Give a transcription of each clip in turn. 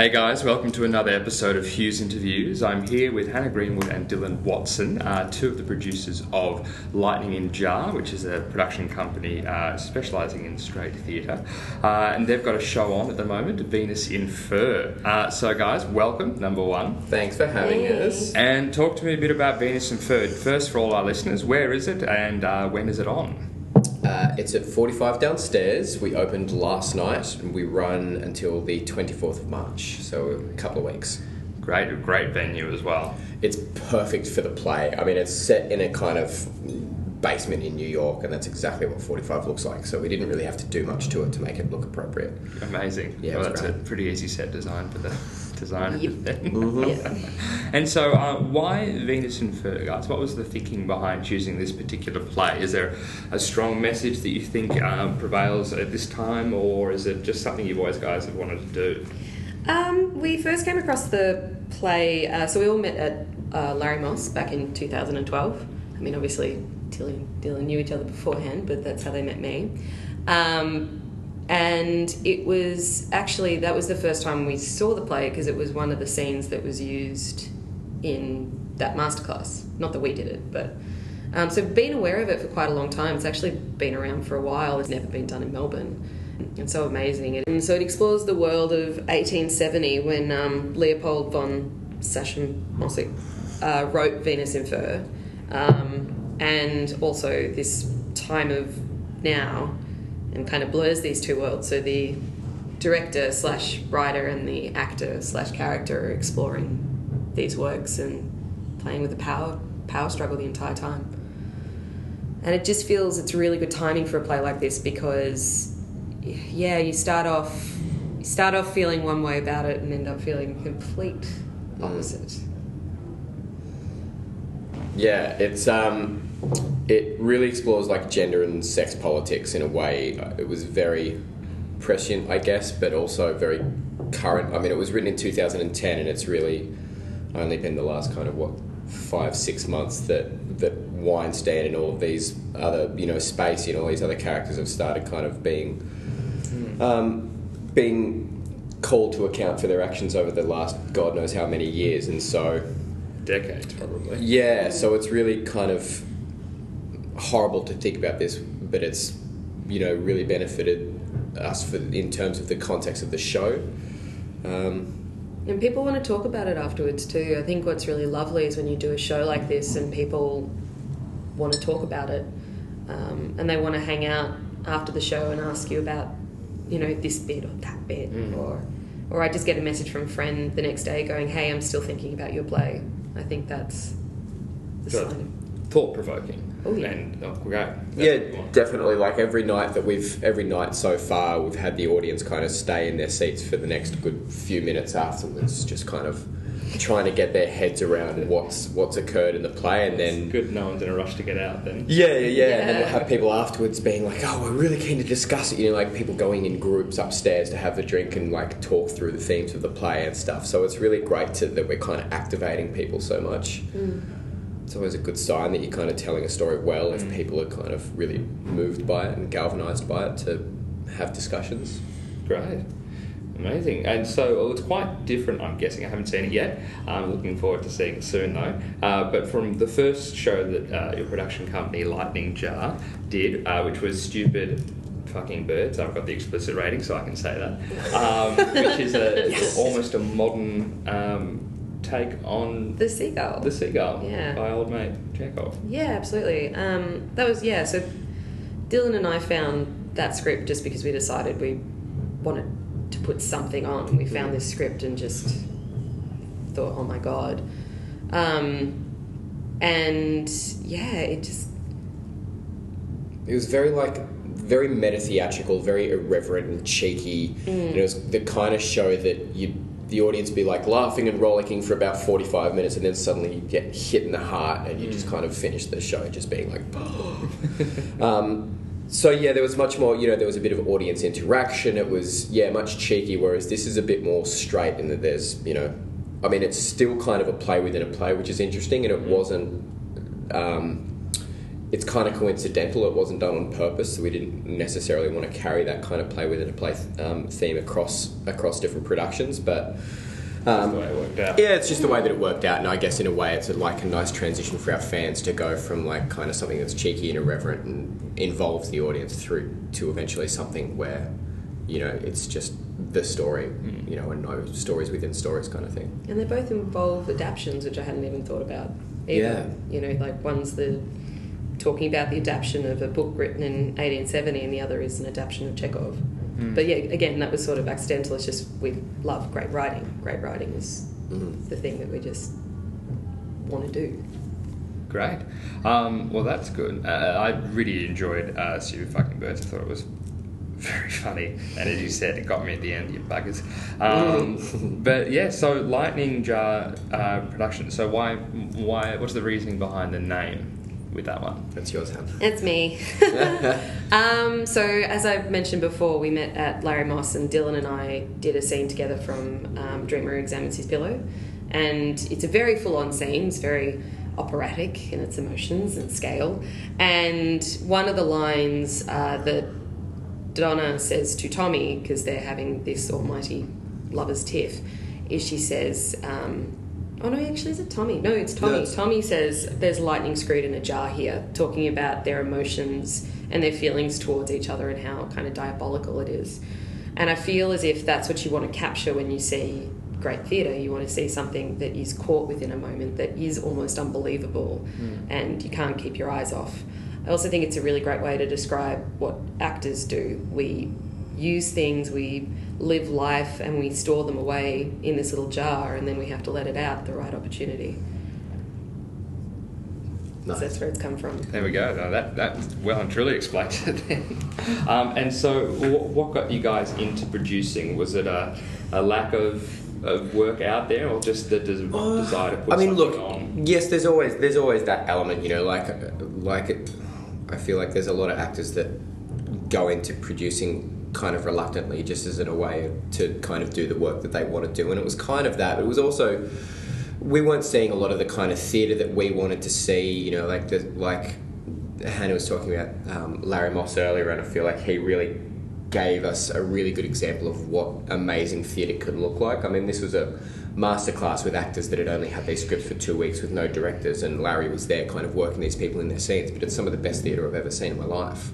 Hey guys, welcome to another episode of Hughes Interviews. I'm here with Hannah Greenwood and Dylan Watson, uh, two of the producers of Lightning in Jar, which is a production company uh, specialising in straight theatre. Uh, and they've got a show on at the moment, Venus in Fur. Uh, so, guys, welcome, number one. Thanks for having us. And talk to me a bit about Venus in Fur. First, for all our listeners, where is it and uh, when is it on? Uh, it's at 45 downstairs. We opened last night and we run until the 24th of March, so a couple of weeks. Great, great venue as well. It's perfect for the play. I mean, it's set in a kind of basement in New York, and that's exactly what 45 looks like. So we didn't really have to do much to it to make it look appropriate. Amazing. Yeah, well, that's a pretty easy set design for the designer. Yep. Mm-hmm. And so, uh, why Venus and Fergus? What was the thinking behind choosing this particular play? Is there a strong message that you think um, prevails at this time, or is it just something you boys guys have wanted to do? Um, we first came across the play, uh, so we all met at uh, Larry Moss back in 2012. I mean, obviously, Tilly and Dylan knew each other beforehand, but that's how they met me. Um, and it was actually, that was the first time we saw the play because it was one of the scenes that was used in that masterclass. Not that we did it, but. Um, so, been aware of it for quite a long time. It's actually been around for a while. It's never been done in Melbourne. And so amazing. And so it explores the world of 1870 when um, Leopold von Sacher-Masoch uh, wrote Venus in Fur. Um, and also this time of now and kind of blurs these two worlds. So the director slash writer and the actor slash character are exploring these works and playing with the power power struggle the entire time. And it just feels it's really good timing for a play like this because, yeah, you start off you start off feeling one way about it and end up feeling complete opposite. Yeah, it's um, it really explores like gender and sex politics in a way. uh, It was very prescient, I guess, but also very current. I mean, it was written in 2010, and it's really only been the last kind of what five, six months that that Weinstein and all of these other, you know, Spacey and all these other characters have started kind of being um, being called to account for their actions over the last God knows how many years, and so. Decades, probably. Yeah, so it's really kind of horrible to think about this, but it's you know really benefited us for in terms of the context of the show. Um, And people want to talk about it afterwards too. I think what's really lovely is when you do a show like this and people want to talk about it um, and they want to hang out after the show and ask you about, you know, this bit or that bit, or or I just get a message from a friend the next day going, "Hey, I'm still thinking about your play." I think that's the. Thought provoking. Oh, yeah. And oh, great. That's yeah, what we want. definitely. Like every night that we've every night so far, we've had the audience kind of stay in their seats for the next good few minutes afterwards, just kind of trying to get their heads around what's what's occurred in the play, and then Good, no one's in a rush to get out then. Yeah, yeah, yeah. And then Yeah. we'll have people afterwards being like, "Oh, we're really keen to discuss it." You know, like people going in groups upstairs to have a drink and like talk through the themes of the play and stuff. So it's really great to, that we're kind of activating people so much. Mm. It's always a good sign that you're kind of telling a story well if people are kind of really moved by it and galvanized by it to have discussions. Great. Amazing. And so well, it's quite different, I'm guessing. I haven't seen it yet. I'm looking forward to seeing it soon, though. Uh, but from the first show that uh, your production company, Lightning Jar, did, uh, which was Stupid Fucking Birds, I've got the explicit rating, so I can say that, um, which is a, almost a modern um, take on The seagull. The Seagull Yeah. by old mate Chekhov. Yeah, absolutely. Um, that was yeah. So Dylan and I found that script just because we decided we wanted to put something on. We found this script and just thought, oh my god. Um, and yeah, it just It was very like very meta theatrical, very irreverent and cheeky. And it was the kind of show that you the audience be like laughing and rollicking for about forty five minutes, and then suddenly you get hit in the heart, and you just kind of finish the show just being like. um, so yeah, there was much more. You know, there was a bit of audience interaction. It was yeah, much cheeky. Whereas this is a bit more straight in that there's you know, I mean, it's still kind of a play within a play, which is interesting, and it wasn't. Um, it's kind of coincidental. It wasn't done on purpose, so we didn't necessarily want to carry that kind of play within a play um, theme across across different productions. But That's the way it worked out. yeah, it's just the way that it worked out, and I guess in a way, it's a, like a nice transition for our fans to go from like kind of something that's cheeky and irreverent and involves the audience through to eventually something where, you know, it's just the story, you know, and no stories within stories kind of thing. And they both involve adaptions, which I hadn't even thought about. Either. Yeah. You know, like one's the talking about the adaptation of a book written in 1870, and the other is an adaptation of Chekhov. But yeah, again, that was sort of accidental. It's just we love great writing. Great writing is Mhm. the thing that we just want to do. Great. Um, well, that's good. Uh, I really enjoyed uh, Stupid Fucking Birds. I thought it was very funny. And as you said, it got me at the end, you buggers. Um, but yeah, so Lightning Jar uh, production. So why, why, what's the reasoning behind the name with that one? That's yours, Han. It's me. um, so, as I've mentioned before, we met at Larry Moss, and Dylan and I did a scene together from um, Dreamer Examines His Pillow. And it's a very full on scene, it's very operatic in its emotions and scale. And one of the lines uh, that Donna says to Tommy, because they're having this almighty lovers tiff, is she says, um, Oh no, actually, is it Tommy? No, it's Tommy. Tommy says there's lightning screwed in a jar here, talking about their emotions and their feelings towards each other and how kind of diabolical it is. And I feel as if that's what you want to capture when you see great theatre. You want to see something that is caught within a moment that is almost unbelievable hmm. and you can't keep your eyes off. I also think it's a really great way to describe what actors do. We use things, we live life, and we store them away in this little jar, and then we have to let it out at the right opportunity. So that's where it's come from. There we go. No, that that well and truly explains it. Then. Um, and so, wh- what got you guys into producing? Was it a, a lack of, of work out there, or just the des- desire to put Uh, I mean, something look. on? Yes, there's always there's always that element, you know, like like it, I feel like there's a lot of actors that go into producing kind of reluctantly, just as in a way to kind of do the work that they want to do, and it was kind of that. But it was also we weren't seeing a lot of the kind of theatre that we wanted to see, you know, like the like Hannah was talking about um, Larry Moss earlier, and I feel like he really gave us a really good example of what amazing theatre could look like. I mean, this was a masterclass with actors that had only had their scripts for two weeks with no directors, and Larry was there kind of working these people in their scenes. But it's some of the best theatre I've ever seen in my life.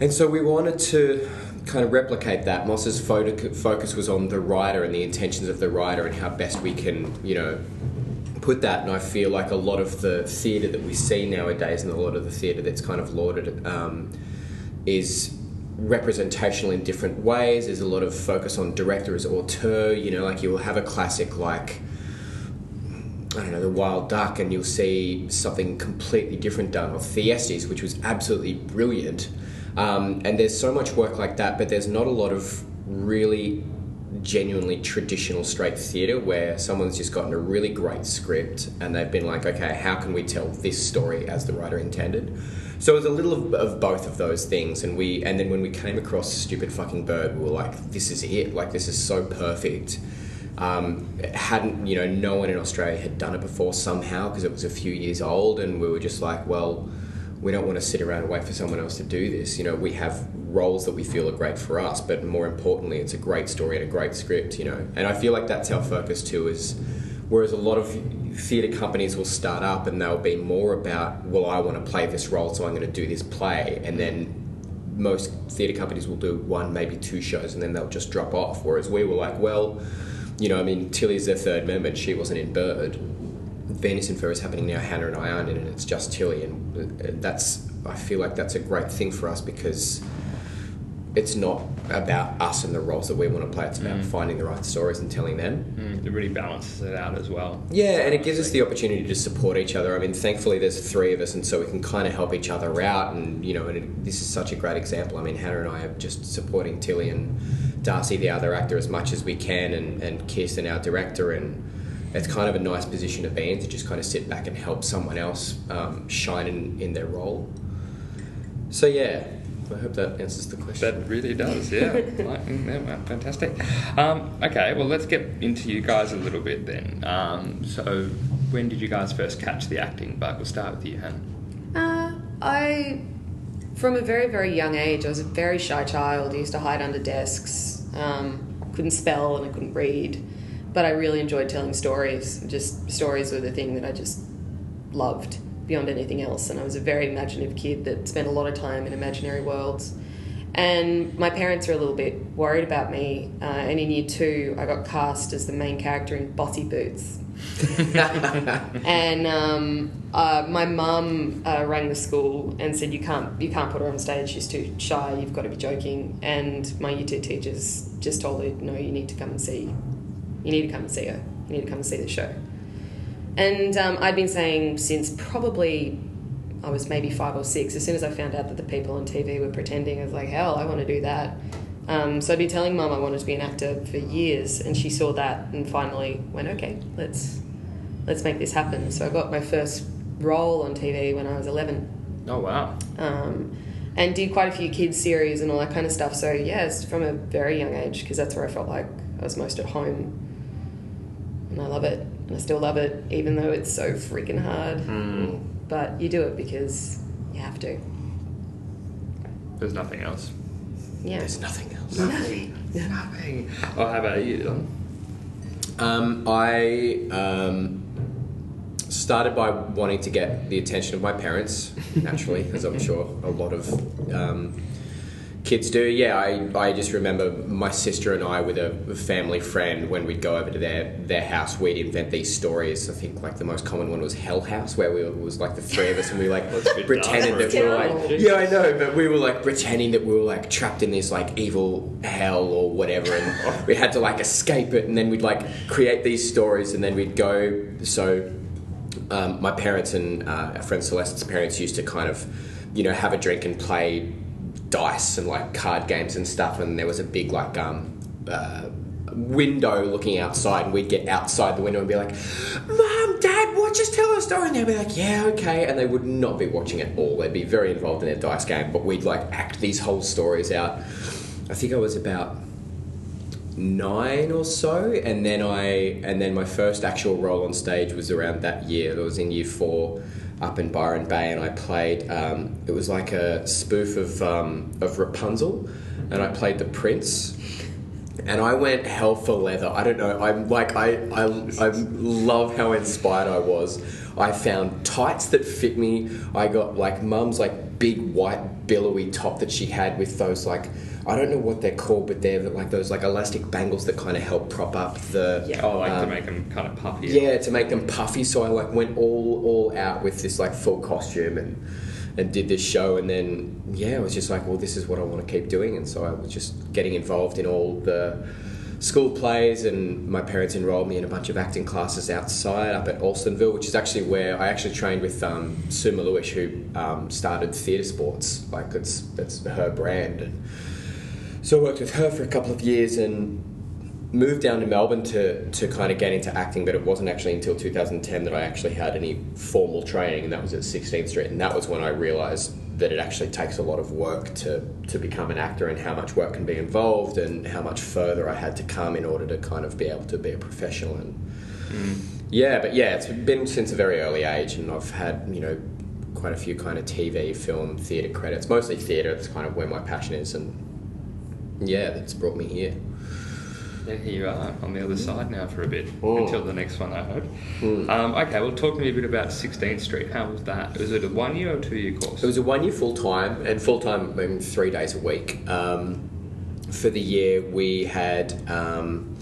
And so we wanted to kind of replicate that. Moss's focus was on the writer and the intentions of the writer and how best we can, you know, put that. And I feel like a lot of the theatre that we see nowadays and a lot of the theatre that's kind of lauded um, is representational in different ways. There's a lot of focus on director as auteur. You know, like you will have a classic like. I don't know, The Wild Duck, and you'll see something completely different done, or Thyestes, which was absolutely brilliant. Um, and there's so much work like that, but there's not a lot of really genuinely traditional straight theatre where someone's just gotten a really great script and they've been like, okay, how can we tell this story as the writer intended? So it was a little of, of both of those things, and we and then when we came across Stupid Fucking Bird, we were like, this is it, like this is so perfect. Um, hadn't you know no one in Australia had done it before somehow because it was a few years old, and we were just like, well, we don't want to sit around and wait for someone else to do this. You know, we have roles that we feel are great for us, but more importantly, it's a great story and a great script. You know, and I feel like that's our focus too. Is whereas a lot of theatre companies will start up and they'll be more about, well, I want to play this role, so I'm going to do this play, and then most theatre companies will do one, maybe two shows, and then they'll just drop off. Whereas we were like, well, you know, I mean, Tilly's their third member, she wasn't in Bird. Venus in Fur is happening now. Hannah and I aren't in it. It's just Tilly, and uh, that's. I feel like that's a great thing for us because it's not about us and the roles that we want to play. It's about finding the right stories and telling them. Mm, it really balances it out as well. Yeah, and it gives us the opportunity to support each other. I mean, thankfully, there's three of us, and so we can kind of help each other out. And you know, and it, this is such a great example. I mean, Hannah and I are just supporting Tilly and Darcy, the other actor, as much as we can, and, and Kirsten, our director, and it's kind of a nice position to be in to just kind of sit back and help someone else um, shine in, in their role. So yeah, I hope that answers the question. That really does, yeah. like, mm, yeah, fantastic. Um, okay, well, let's get into you guys a little bit then. Um, so, when did you guys first catch the acting bug? We'll start with you, Han. Uh, I, from a very, very young age, I was a very shy child. I used to hide under desks, um, couldn't spell and I couldn't read. But I really enjoyed telling stories. Just stories were the thing that I just loved beyond anything else. And I was a very imaginative kid that spent a lot of time in imaginary worlds. And my parents were a little bit worried about me. Uh, and in year two, I got cast as the main character in Bossy Boots. and um, uh, my mum uh, rang the school and said, "You can't, you can't put her on stage. She's too shy. You've got to be joking." And my year two teachers just told her, "No, you need to come and see. You need to come and see her. You need to come and see the show." And um, I'd been saying since probably I was maybe five or six. As soon as I found out that the people on TV were pretending, I was like, "Hell, I want to do that." Um, so I'd been telling mum I wanted to be an actor for years, and she saw that and finally went, "Okay, let's let's make this happen." So I got my first role on TV when I was 11. Oh, wow. um, and did quite a few kids series and all that kind of stuff. So yeah, it's from a very young age because that's where I felt like I was most at home, and I love it, and I still love it, even though it's so freaking hard. Hmm. But you do it because you have to. There's nothing else. Yeah. There's nothing else. Nothing. Nothing. Oh, how about you, Don? Um, I um, started by wanting to get the attention of my parents, naturally, as I'm sure a lot of um, kids do. Yeah, I, I just remember my sister and I, with a family friend, when we'd go over to their, their house, we'd invent these stories. I think like the most common one was Hell House, where we were, it was like the three of us, and we like That's a bit pretended that we were like, yeah, I know, but we were like pretending that we were like trapped in this like evil hell or whatever, and we had to like escape it, and then we'd like create these stories, and then we'd go. So, um, my parents and uh, our friend Celeste's parents used to kind of, you know, have a drink and play dice and like card games and stuff, and there was a big like um. Uh, window looking outside and we'd get outside the window and be like mom dad watch us tell a story and they'd be like yeah okay and they would not be watching at all. They'd be very involved in their dice game but we'd like act these whole stories out. I think i was about nine or so and then i and then my first actual role on stage was around that year. That was in year four up in byron bay and i played um, it was like a spoof of um, of rapunzel and i played the prince and I went hell for leather. I don't know. I'm like I, I I love how inspired I was. I found tights that fit me. I got like mum's like big white billowy top that she had with those like I don't know what they're called, but they're like those like elastic bangles that kind of help prop up the Yeah. Oh, like to um, make them kind of puffy. yeah, to make them puffy. So I like went all all out with this like full costume and and did this show. And then yeah, I was just like, well, this is what I want to keep doing. And so I was just getting involved in all the school plays. And my parents enrolled me in a bunch of acting classes outside up at Alstonville, which is actually where I actually trained with um, Maluish, who um, started Theatre Sports. Like it's it's her brand. And so I worked with her for a couple of years and moved down to Melbourne to, to kind of get into acting, but it wasn't actually until 2010 that I actually had any formal training, and that was at 16th Street. And that was when I realised that it actually takes a lot of work to, to become an actor and how much work can be involved and how much further I had to come in order to kind of be able to be a professional. And mm-hmm. yeah, but yeah, it's been since a very early age, and I've had, you know, quite a few kind of TV, film, theatre credits, mostly theatre, that's kind of where my passion is. And yeah, that's brought me here. Then here you are on the other side now for a bit Oh. until the next one, I hope. Mm. Um, okay, well, talk to me a bit about 16th Street. How was that? Was it a one year or two year course? It was a one year full time, and full time, I mean, three days a week. Um, for the year, we had, um,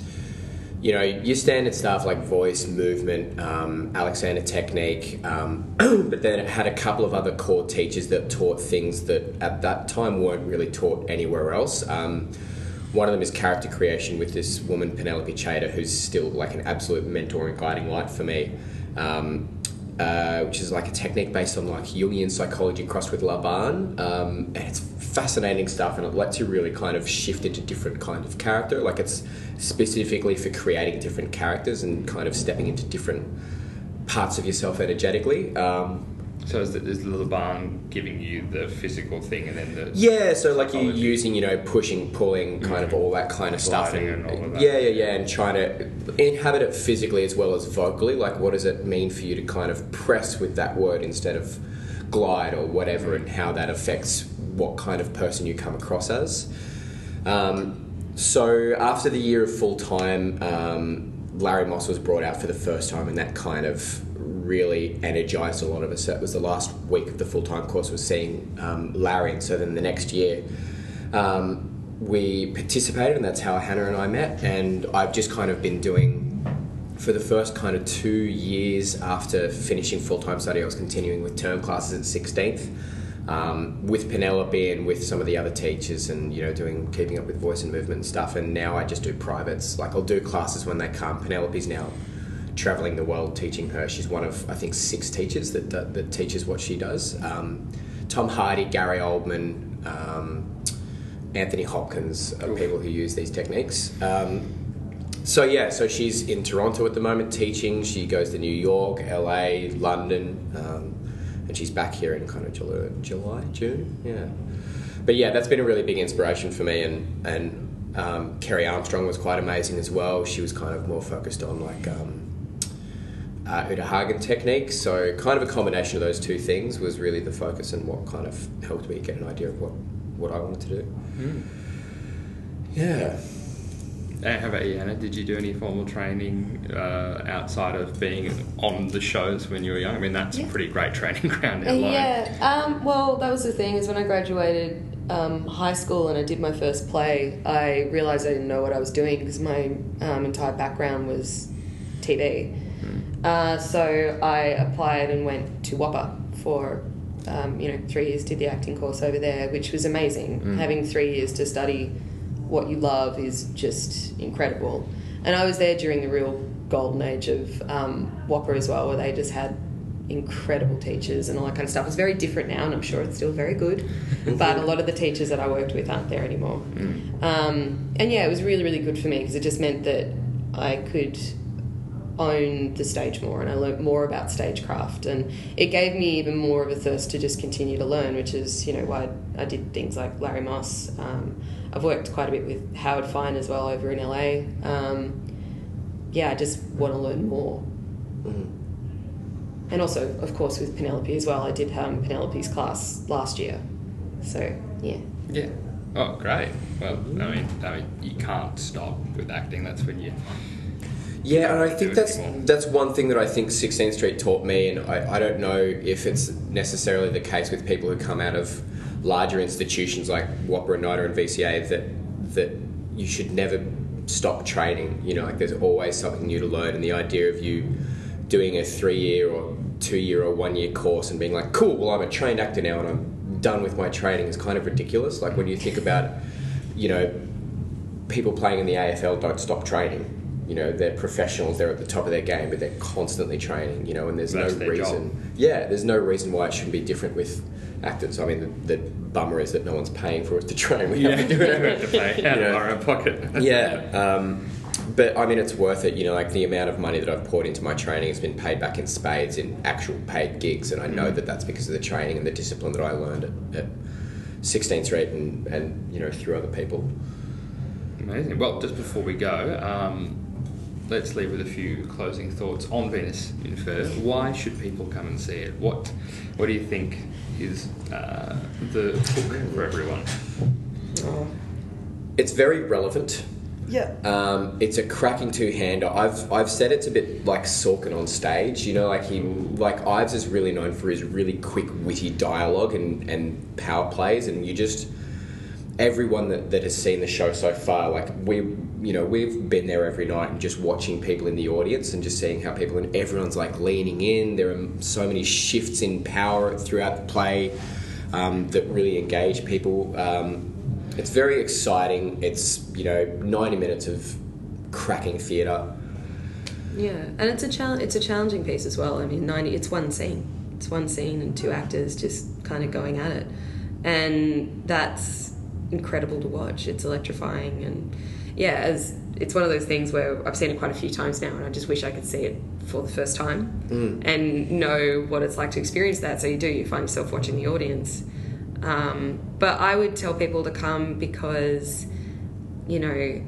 you know, your standard stuff like voice, movement, um, Alexander technique, um, but then it had a couple of other core teachers that taught things that at that time weren't really taught anywhere else. Um, one of them is character creation with this woman, Penelope Chater, who's still like an absolute mentor and guiding light for me. Um, uh, which is like a technique based on like Jungian psychology crossed with Laban. Um, and it's fascinating stuff, and it lets you really kind of shift into different kind of character. Like it's specifically for creating different characters and kind of stepping into different parts of yourself energetically. Um, so is, the, is the Laban giving you the physical thing and then the. Yeah, so like you're using, you know, pushing, pulling, kind of all that kind of stuff, and, and all of that. yeah, yeah, yeah, and trying to inhabit it physically as well as vocally. Like, what does it mean for you to kind of press with that word instead of glide or whatever, and how that affects what kind of person you come across as. Um, so after the year of full time, um, Larry Moss was brought out for the first time, and that kind of really energized a lot of us. That was the last week of the full time course was seeing um, Larry, and so then the next year. Um, we participated, and that's how Hannah and I met. And I've just kind of been doing for the first kind of two years after finishing full time study, I was continuing with term classes at 16th um, with Penelope and with some of the other teachers, and you know, doing keeping up with voice and movement and stuff. And now I just do privates. Like I'll do classes when they come. Penelope's now traveling the world teaching her. She's one of I think six teachers that that, that teaches what she does. Um, Tom Hardy, Gary Oldman. Um, Anthony Hopkins are people who use these techniques. Um, so yeah, so she's in Toronto at the moment teaching. She goes to New York, LA, London, um, and she's back here in kind of July, July, June. Yeah, but yeah, that's been a really big inspiration for me. And and um, Kerry Armstrong was quite amazing as well. She was kind of more focused on like um, uh, Uta Hagen techniques. So kind of a combination of those two things was really the focus and what kind of helped me get an idea of what what I wanted to do. Mm. Yeah. And how about you, Hannah? Did you do any formal training uh, outside of being on the shows when you were young? I mean, that's Yeah. a pretty great training ground Uh, yeah. Um, well, that was the thing is when I graduated um, high school and I did my first play, I realized I didn't know what I was doing because my um, entire background was TV. Uh, so I applied and went to WAAPA for um, you know three years. Did the acting course over there, which was amazing. Having three years to study what you love is just incredible. And I was there during the real golden age of um, WAAPA as well, where they just had incredible teachers and all that kind of stuff. It's very different now, and I'm sure it's still very good. but a lot of the teachers that I worked with aren't there anymore. Um, and yeah, it was really, really good for me because it just meant that I could own the stage more and I learnt more about stagecraft and it gave me even more of a thirst to just continue to learn which is you know why I did things like Larry Moss um, I've worked quite a bit with Howard Fine as well over in LA um, yeah I just want to learn more Mm. and also of course with Penelope as well I did um, Penelope's class last year so yeah Yeah. Oh, great. Well, I mean, I mean, you can't stop with acting. That's when you. Yeah, and I think that's anymore. that's one thing that I think 16th Street taught me, and I, I don't know if it's necessarily the case with people who come out of larger institutions like WAAPA and NIDA and VCA that that you should never stop training. You know, like there's always something new to learn, and the idea of you doing a three year or two year or one year course and being like, cool, well, I'm a trained actor now and I'm done with my training is kind of ridiculous. Like when you think about, you know, people playing in the AFL don't stop training. You know, they're professionals, they're at the top of their game, but they're constantly training, you know, and there's That's no reason. Yeah, there's no reason why it shouldn't be different with actors. I mean, the, the bummer is that no one's paying for us to train. We have to do we it. have to pay out of our own pocket. yeah. Um, but I mean, it's worth it. You know, like the amount of money that I've poured into my training has been paid back in spades in actual paid gigs, and I know Mm. that that's because of the training and the discipline that I learned at, at 16th Street and, and you know through other people. Amazing. Well, just before we go, um, let's leave with a few closing thoughts on Venus in Fur. Why should people come and see it? What What do you think is uh, the hook for everyone? It's very relevant. yeah Um, it's a cracking two-hander. I've I've said it's a bit like Sorkin on stage. You know, like he like Ives is really known for his really quick, witty dialogue and and power plays, and you just everyone that, that has seen the show so far, like we you know we've been there every night and just watching people in the audience and just seeing how people and everyone's like leaning in. There are so many shifts in power throughout the play um, that really engage people. Um, it's very exciting. It's you know ninety minutes of cracking theatre. Yeah, and it's a challenge. It's a challenging piece as well. I mean, ninety. It's one scene. It's one scene and two actors just kind of going at it, and that's incredible to watch. It's electrifying, and yeah, as it's one of those things where I've seen it quite a few times now, and I just wish I could see it for the first time and know what it's like to experience that. So you do. You find yourself watching the audience. Um, but I would tell people to come because, you know,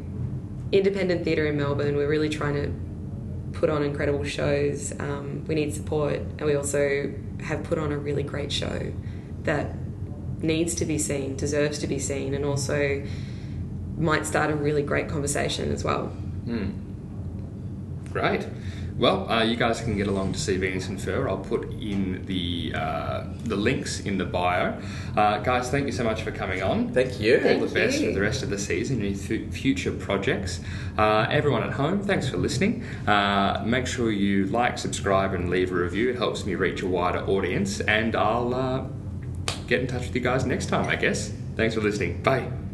independent theatre in Melbourne, we're really trying to put on incredible shows. Um, we need support, and we also have put on a really great show that needs to be seen, deserves to be seen, and also might start a really great conversation as well. Hmm. Great. Well, uh, you guys can get along to see Venus in Fur. I'll put in the uh, the links in the bio. Uh, guys, thank you so much for coming on. Thank you. All Thank the best you. for the rest of the season and f- future projects. Uh, everyone at home, thanks for listening. Uh, make sure you like, subscribe, and leave a review. It helps me reach a wider audience, and I'll uh, get in touch with you guys next time, I guess. Thanks for listening. Bye.